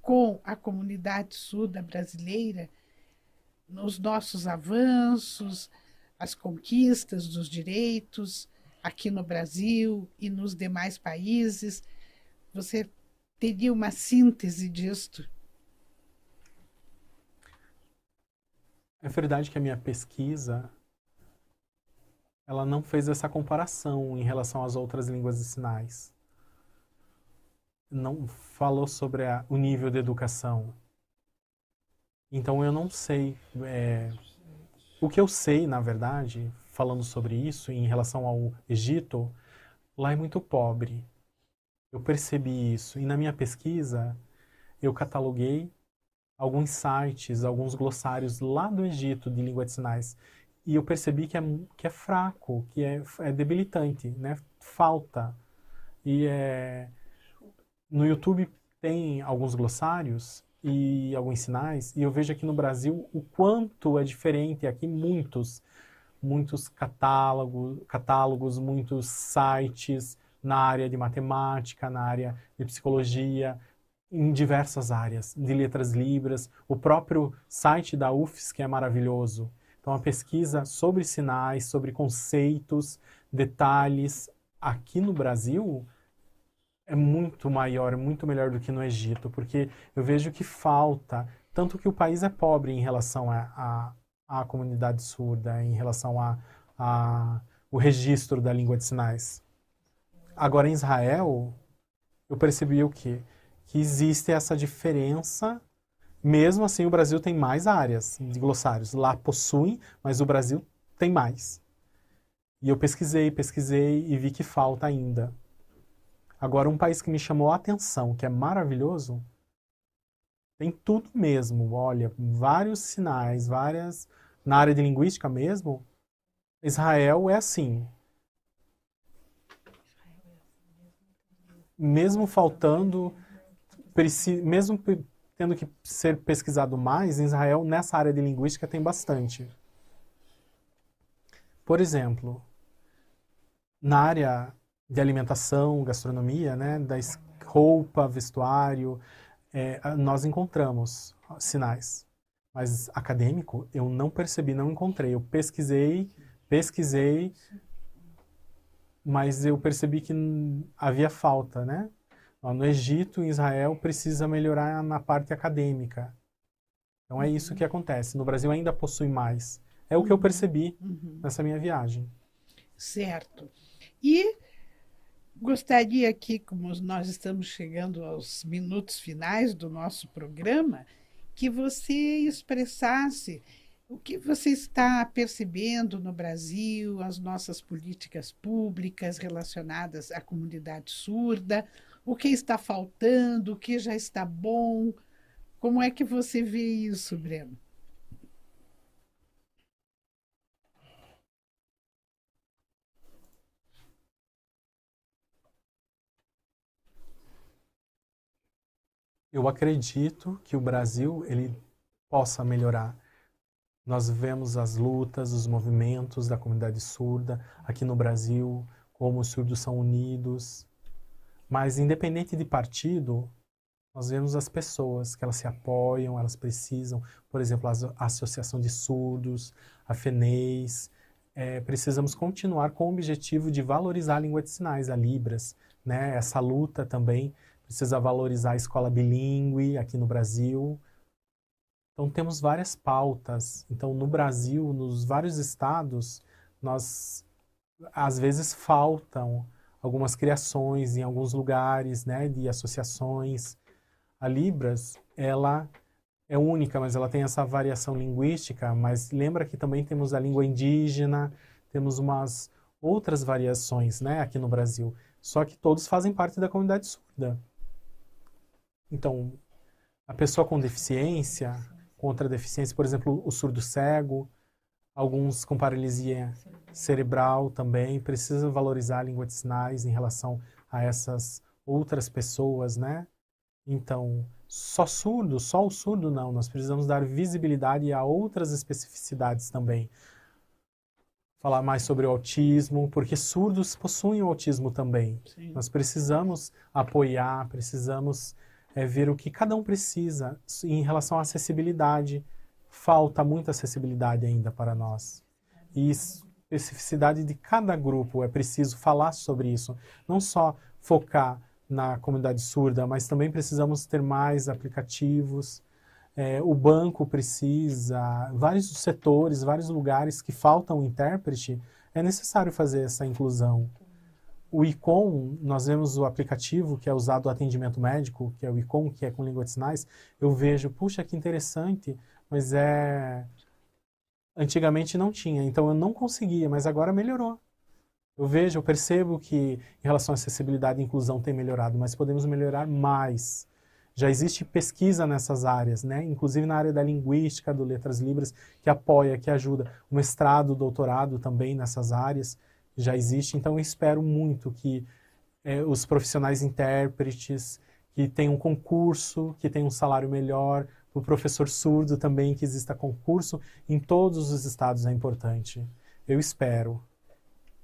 com a comunidade surda brasileira nos nossos avanços, as conquistas dos direitos aqui no Brasil e nos demais países. Você teria uma síntese disto? É verdade que a minha pesquisa ela não fez essa comparação em relação às outras línguas de sinais. Não falou sobre a, o nível de educação então eu não sei. É... O que eu sei, na verdade, falando sobre isso em relação ao Egito, lá é muito pobre. Eu percebi isso. E na minha pesquisa, eu cataloguei alguns sites, alguns glossários lá do Egito de língua de sinais. e eu percebi que é, que é fraco, que é, é debilitante, né? Falta. E é, no YouTube tem alguns glossários e alguns sinais, e eu vejo aqui no Brasil o quanto é diferente aqui muitos, muitos catálogos, catálogos, muitos sites na área de matemática, na área de psicologia, em diversas áreas, de letras libras, o próprio site da UFS que é maravilhoso. Então a pesquisa sobre sinais, sobre conceitos, detalhes aqui no Brasil é muito maior, é muito melhor do que no Egito, porque eu vejo que falta, tanto que o país é pobre em relação à a, a, a, comunidade surda, em relação a, a o registro da língua de sinais. Agora em Israel, eu percebi o quê? Que existe essa diferença, mesmo assim o Brasil tem mais áreas de glossários. Lá possuem, mas o Brasil tem mais. E eu pesquisei, pesquisei e vi que falta ainda. Agora, um país que me chamou a atenção, que é maravilhoso, tem tudo mesmo. Olha, vários sinais, várias. Na área de linguística mesmo, Israel é assim. Mesmo faltando, mesmo tendo que ser pesquisado mais, Israel, nessa área de linguística, tem bastante. Por exemplo, na área de alimentação, gastronomia, né, da roupa, vestuário, é, nós encontramos sinais. Mas acadêmico, eu não percebi, não encontrei. Eu pesquisei, pesquisei, mas eu percebi que havia falta, né? No Egito, em Israel, precisa melhorar na parte acadêmica. Então é isso que acontece. No Brasil ainda possui mais. É o que eu uhum. percebi uhum. nessa minha viagem. Certo. E Gostaria que, como nós estamos chegando aos minutos finais do nosso programa, que você expressasse o que você está percebendo no Brasil, as nossas políticas públicas relacionadas à comunidade surda, o que está faltando, o que já está bom. Como é que você vê isso, Breno? Eu acredito que o Brasil ele possa melhorar. Nós vemos as lutas, os movimentos da comunidade surda aqui no Brasil, como os surdos são unidos. Mas independente de partido, nós vemos as pessoas que elas se apoiam, elas precisam, por exemplo, a Associação de Surdos, a FENEIS, é, precisamos continuar com o objetivo de valorizar a língua de sinais, a Libras, né? Essa luta também precisa valorizar a escola bilíngue aqui no Brasil. Então temos várias pautas. Então no Brasil, nos vários estados, nós às vezes faltam algumas criações em alguns lugares, né, de associações. A Libras, ela é única, mas ela tem essa variação linguística, mas lembra que também temos a língua indígena, temos umas outras variações, né, aqui no Brasil. Só que todos fazem parte da comunidade surda. Então, a pessoa com deficiência, com outra deficiência, por exemplo, o surdo cego, alguns com paralisia cerebral também, precisa valorizar a língua de sinais em relação a essas outras pessoas, né? Então, só surdo, só o surdo não, nós precisamos dar visibilidade a outras especificidades também. Falar mais sobre o autismo, porque surdos possuem o autismo também. Sim. Nós precisamos apoiar, precisamos é ver o que cada um precisa em relação à acessibilidade. Falta muita acessibilidade ainda para nós. E especificidade de cada grupo, é preciso falar sobre isso. Não só focar na comunidade surda, mas também precisamos ter mais aplicativos. É, o banco precisa, vários setores, vários lugares que faltam intérprete, é necessário fazer essa inclusão. O ICOM, nós vemos o aplicativo que é usado no atendimento médico, que é o ICOM, que é com língua de sinais. Eu vejo, puxa, que interessante, mas é. Antigamente não tinha, então eu não conseguia, mas agora melhorou. Eu vejo, eu percebo que em relação à acessibilidade e inclusão tem melhorado, mas podemos melhorar mais. Já existe pesquisa nessas áreas, né? inclusive na área da linguística, do Letras Libras, que apoia, que ajuda. O mestrado, o doutorado também nessas áreas já existe. Então, eu espero muito que é, os profissionais intérpretes, que tenham um concurso, que tenham um salário melhor, o professor surdo também, que exista concurso. Em todos os estados é importante. Eu espero.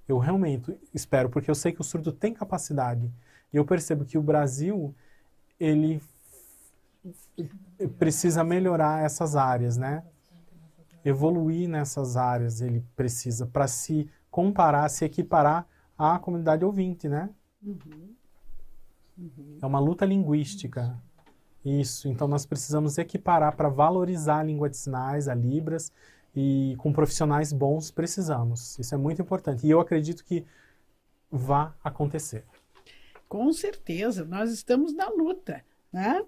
Eu realmente espero, porque eu sei que o surdo tem capacidade. E eu percebo que o Brasil, ele precisa melhorar essas áreas, né? Evoluir nessas áreas ele precisa para se comparar, se equiparar à comunidade ouvinte, né? Uhum. Uhum. É uma luta linguística. Isso, então nós precisamos equiparar para valorizar a língua de sinais, a Libras, e com profissionais bons precisamos. Isso é muito importante. E eu acredito que vá acontecer. Com certeza, nós estamos na luta. Né?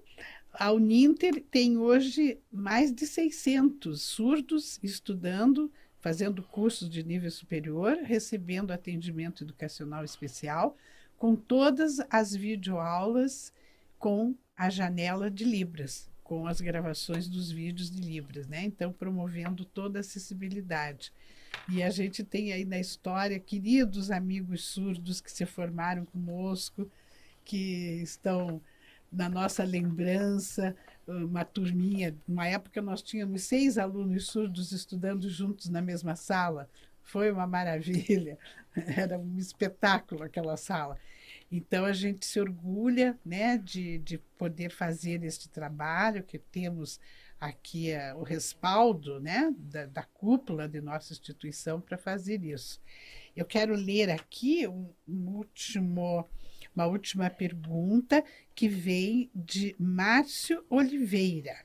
A Uninter tem hoje mais de 600 surdos estudando, fazendo cursos de nível superior, recebendo atendimento educacional especial, com todas as videoaulas com a janela de Libras, com as gravações dos vídeos de Libras, né? Então, promovendo toda a acessibilidade. E a gente tem aí na história queridos amigos surdos que se formaram conosco, que estão na nossa lembrança, uma turminha. Uma época nós tínhamos seis alunos surdos estudando juntos na mesma sala. Foi uma maravilha, era um espetáculo aquela sala. Então a gente se orgulha né, de, de poder fazer este trabalho, que temos aqui uh, o respaldo né, da, da, cúpula de nossa instituição para fazer isso. Eu quero ler aqui um, um último uma última pergunta que vem de Márcio Oliveira.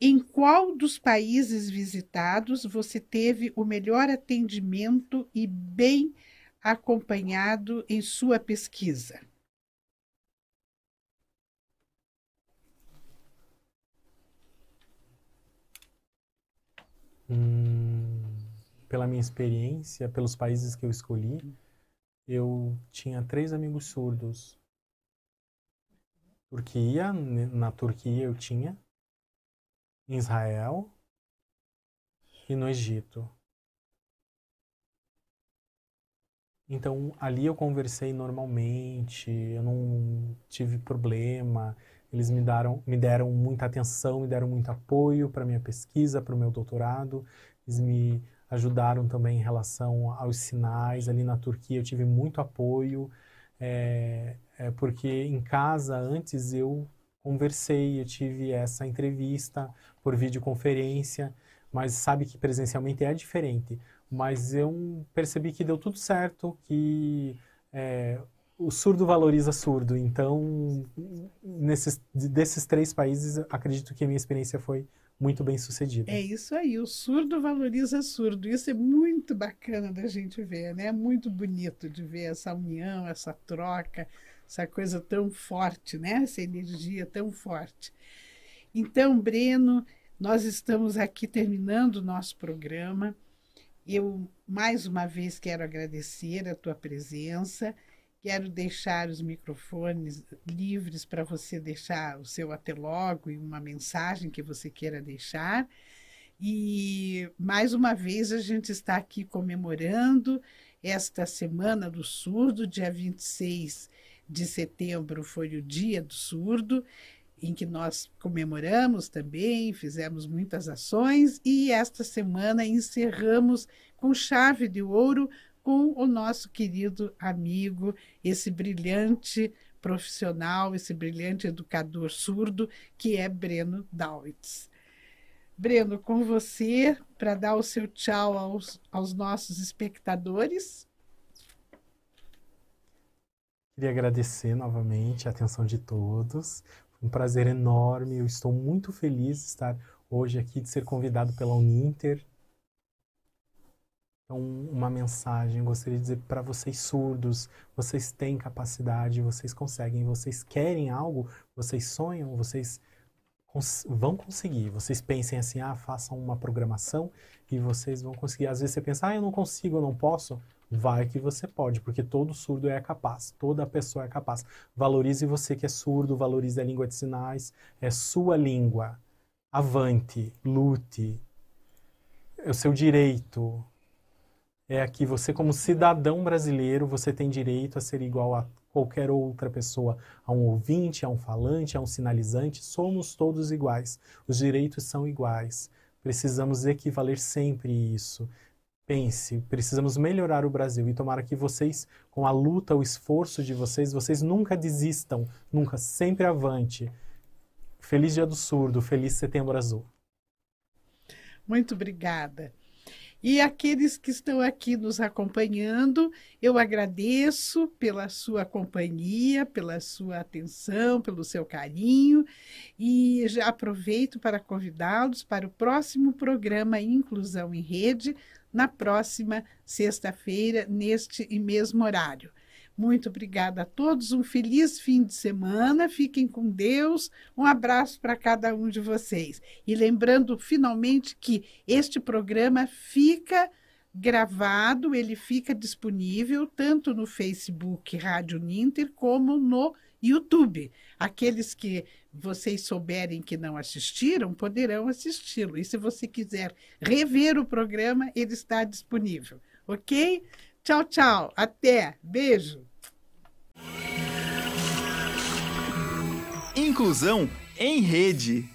Em qual dos países visitados você teve o melhor atendimento e bem acompanhado em sua pesquisa? Hum, pela minha experiência, pelos países que eu escolhi, eu tinha três amigos surdos. Turquia, na Turquia eu tinha, em Israel e no Egito. Então ali eu conversei normalmente, eu não tive problema. Eles me deram, me deram muita atenção, me deram muito apoio para minha pesquisa, para o meu doutorado. Eles me ajudaram também em relação aos sinais. Ali na Turquia eu tive muito apoio, é, é porque em casa antes eu conversei, eu tive essa entrevista por videoconferência, mas sabe que presencialmente é diferente. Mas eu percebi que deu tudo certo, que é, o surdo valoriza surdo. Então, nesses, desses três países, acredito que a minha experiência foi muito bem sucedida. É isso aí, o surdo valoriza surdo. Isso é muito bacana da gente ver, né? É muito bonito de ver essa união, essa troca, essa coisa tão forte, né? Essa energia tão forte. Então, Breno, nós estamos aqui terminando o nosso programa. Eu mais uma vez quero agradecer a tua presença Quero deixar os microfones livres para você deixar o seu até logo e uma mensagem que você queira deixar. E mais uma vez a gente está aqui comemorando esta Semana do Surdo, dia 26 de setembro foi o Dia do Surdo, em que nós comemoramos também, fizemos muitas ações e esta semana encerramos com chave de ouro com o nosso querido amigo, esse brilhante profissional, esse brilhante educador surdo, que é Breno Dawitz. Breno, com você, para dar o seu tchau aos, aos nossos espectadores. Queria agradecer novamente a atenção de todos. Foi um prazer enorme. Eu estou muito feliz de estar hoje aqui, de ser convidado pela Uninter, uma mensagem, gostaria de dizer para vocês surdos, vocês têm capacidade, vocês conseguem, vocês querem algo, vocês sonham, vocês cons vão conseguir. Vocês pensem assim, ah, façam uma programação e vocês vão conseguir. Às vezes você pensa, ah, eu não consigo, eu não posso. Vai que você pode, porque todo surdo é capaz, toda pessoa é capaz. Valorize você que é surdo, valorize a língua de sinais, é sua língua. Avante, lute. É o seu direito. É aqui você como cidadão brasileiro, você tem direito a ser igual a qualquer outra pessoa, a um ouvinte, a um falante, a um sinalizante, somos todos iguais. Os direitos são iguais. Precisamos equivaler sempre isso. Pense, precisamos melhorar o Brasil e tomara que vocês, com a luta, o esforço de vocês, vocês nunca desistam, nunca, sempre avante. Feliz Dia do Surdo, feliz Setembro Azul. Muito obrigada. E aqueles que estão aqui nos acompanhando, eu agradeço pela sua companhia, pela sua atenção, pelo seu carinho e já aproveito para convidá-los para o próximo programa Inclusão em Rede, na próxima sexta-feira, neste mesmo horário. Muito obrigada a todos, um feliz fim de semana, fiquem com Deus, um abraço para cada um de vocês. E lembrando finalmente que este programa fica gravado, ele fica disponível tanto no Facebook Rádio Ninter como no YouTube. Aqueles que vocês souberem que não assistiram poderão assisti-lo. E se você quiser rever o programa, ele está disponível. Ok? Tchau, tchau. Até. Beijo. Inclusão em rede.